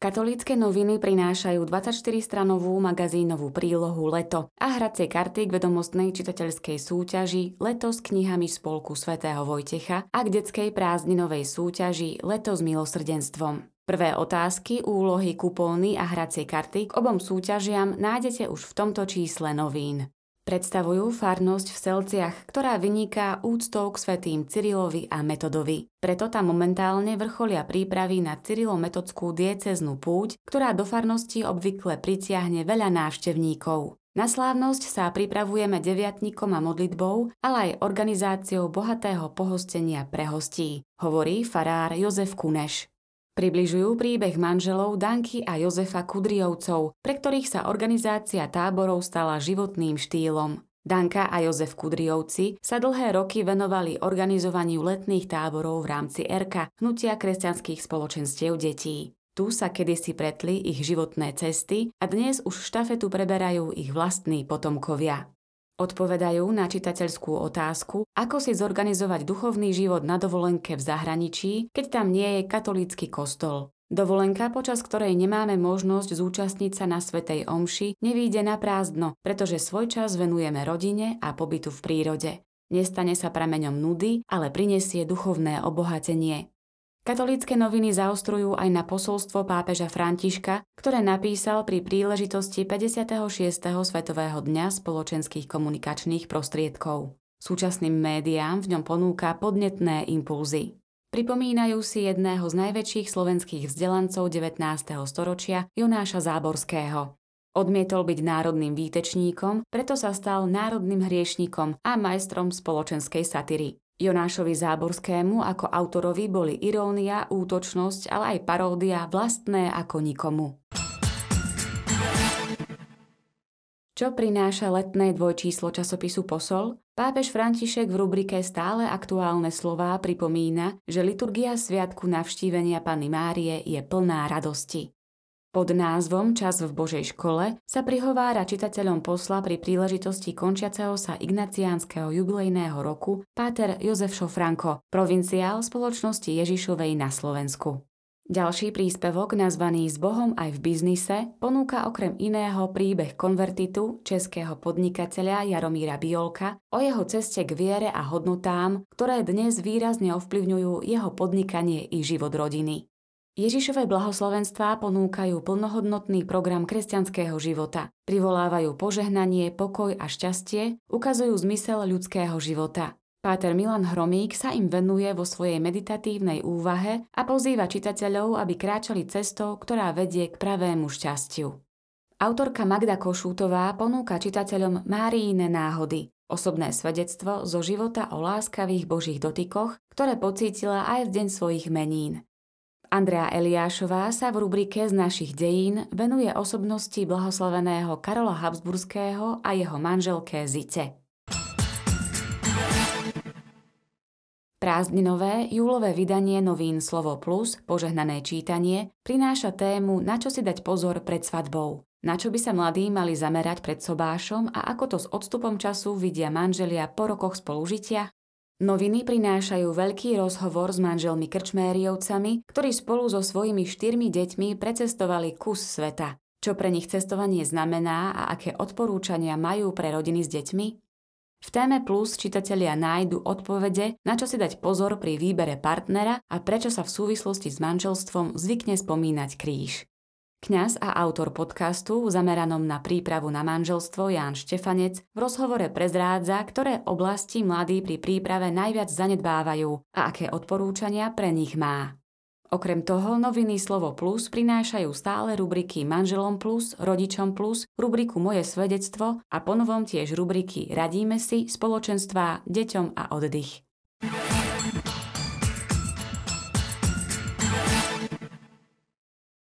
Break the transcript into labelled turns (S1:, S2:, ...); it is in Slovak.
S1: Katolícke noviny prinášajú 24-stranovú magazínovú prílohu Leto a hracie karty k vedomostnej čitateľskej súťaži Leto s knihami Spolku svätého Vojtecha a k detskej prázdninovej súťaži Leto s milosrdenstvom. Prvé otázky, úlohy, kupóny a hracie karty k obom súťažiam nájdete už v tomto čísle novín predstavujú farnosť v Selciach, ktorá vyniká úctou k svetým Cyrilovi a Metodovi. Preto tam momentálne vrcholia prípravy na Cyrilometodskú dieceznú púť, ktorá do farnosti obvykle pritiahne veľa návštevníkov. Na slávnosť sa pripravujeme deviatníkom a modlitbou, ale aj organizáciou bohatého pohostenia pre hostí, hovorí farár Jozef Kuneš. Približujú príbeh manželov Danky a Jozefa Kudriovcov, pre ktorých sa organizácia táborov stala životným štýlom. Danka a Jozef Kudriovci sa dlhé roky venovali organizovaniu letných táborov v rámci ERKA, hnutia kresťanských spoločenstiev detí. Tu sa kedysi pretli ich životné cesty a dnes už štafetu preberajú ich vlastní potomkovia. Odpovedajú na čitateľskú otázku, ako si zorganizovať duchovný život na dovolenke v zahraničí, keď tam nie je katolícky kostol. Dovolenka, počas ktorej nemáme možnosť zúčastniť sa na Svetej Omši, nevýjde na prázdno, pretože svoj čas venujeme rodine a pobytu v prírode. Nestane sa prameňom nudy, ale prinesie duchovné obohatenie. Katolícke noviny zaostrujú aj na posolstvo pápeža Františka, ktoré napísal pri príležitosti 56. Svetového dňa spoločenských komunikačných prostriedkov. Súčasným médiám v ňom ponúka podnetné impulzy. Pripomínajú si jedného z najväčších slovenských vzdelancov 19. storočia Jonáša Záborského. Odmietol byť národným výtečníkom, preto sa stal národným hriešníkom a majstrom spoločenskej satyry. Jonášovi Záborskému ako autorovi boli irónia, útočnosť, ale aj paródia vlastné ako nikomu. Čo prináša letné dvojčíslo časopisu Posol? Pápež František v rubrike Stále aktuálne slová pripomína, že liturgia sviatku navštívenia Panny Márie je plná radosti. Pod názvom Čas v Božej škole sa prihovára čitateľom posla pri príležitosti končiaceho sa ignaciánskeho jubilejného roku páter Jozef Šofranko, provinciál spoločnosti Ježišovej na Slovensku. Ďalší príspevok, nazvaný S Bohom aj v biznise, ponúka okrem iného príbeh konvertitu českého podnikateľa Jaromíra Biolka o jeho ceste k viere a hodnotám, ktoré dnes výrazne ovplyvňujú jeho podnikanie i život rodiny. Ježišové blahoslovenstvá ponúkajú plnohodnotný program kresťanského života, privolávajú požehnanie, pokoj a šťastie, ukazujú zmysel ľudského života. Páter Milan Hromík sa im venuje vo svojej meditatívnej úvahe a pozýva čitateľov, aby kráčali cestou, ktorá vedie k pravému šťastiu. Autorka Magda Košútová ponúka čitateľom Máriine náhody, osobné svedectvo zo života o láskavých božích dotykoch, ktoré pocítila aj v deň svojich menín. Andrea Eliášová sa v rubrike z našich dejín venuje osobnosti blahoslaveného Karola Habsburského a jeho manželke Zice. Prázdninové júlové vydanie novín Slovo Plus, požehnané čítanie, prináša tému Na čo si dať pozor pred svadbou. Na čo by sa mladí mali zamerať pred sobášom a ako to s odstupom času vidia manželia po rokoch spolužitia? Noviny prinášajú veľký rozhovor s manželmi Krčmériovcami, ktorí spolu so svojimi štyrmi deťmi precestovali kus sveta. Čo pre nich cestovanie znamená a aké odporúčania majú pre rodiny s deťmi? V téme Plus čitatelia nájdu odpovede, na čo si dať pozor pri výbere partnera a prečo sa v súvislosti s manželstvom zvykne spomínať kríž. Kňaz a autor podcastu zameranom na prípravu na manželstvo Ján Štefanec v rozhovore prezrádza, ktoré oblasti mladí pri príprave najviac zanedbávajú a aké odporúčania pre nich má. Okrem toho noviny Slovo Plus prinášajú stále rubriky Manželom Plus, Rodičom Plus, rubriku Moje svedectvo a ponovom tiež rubriky Radíme si, spoločenstvá, deťom a oddych.